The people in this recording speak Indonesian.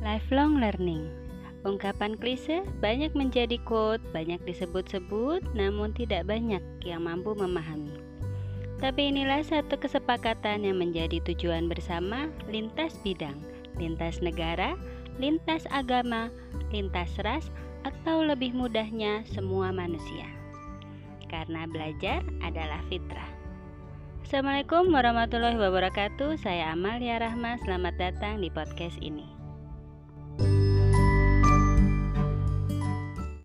Lifelong learning. Ungkapan klise banyak menjadi quote, banyak disebut-sebut, namun tidak banyak yang mampu memahami. Tapi inilah satu kesepakatan yang menjadi tujuan bersama lintas bidang, lintas negara, lintas agama, lintas ras, atau lebih mudahnya semua manusia. Karena belajar adalah fitrah. Assalamualaikum warahmatullahi wabarakatuh. Saya Amalia Rahma. Selamat datang di podcast ini.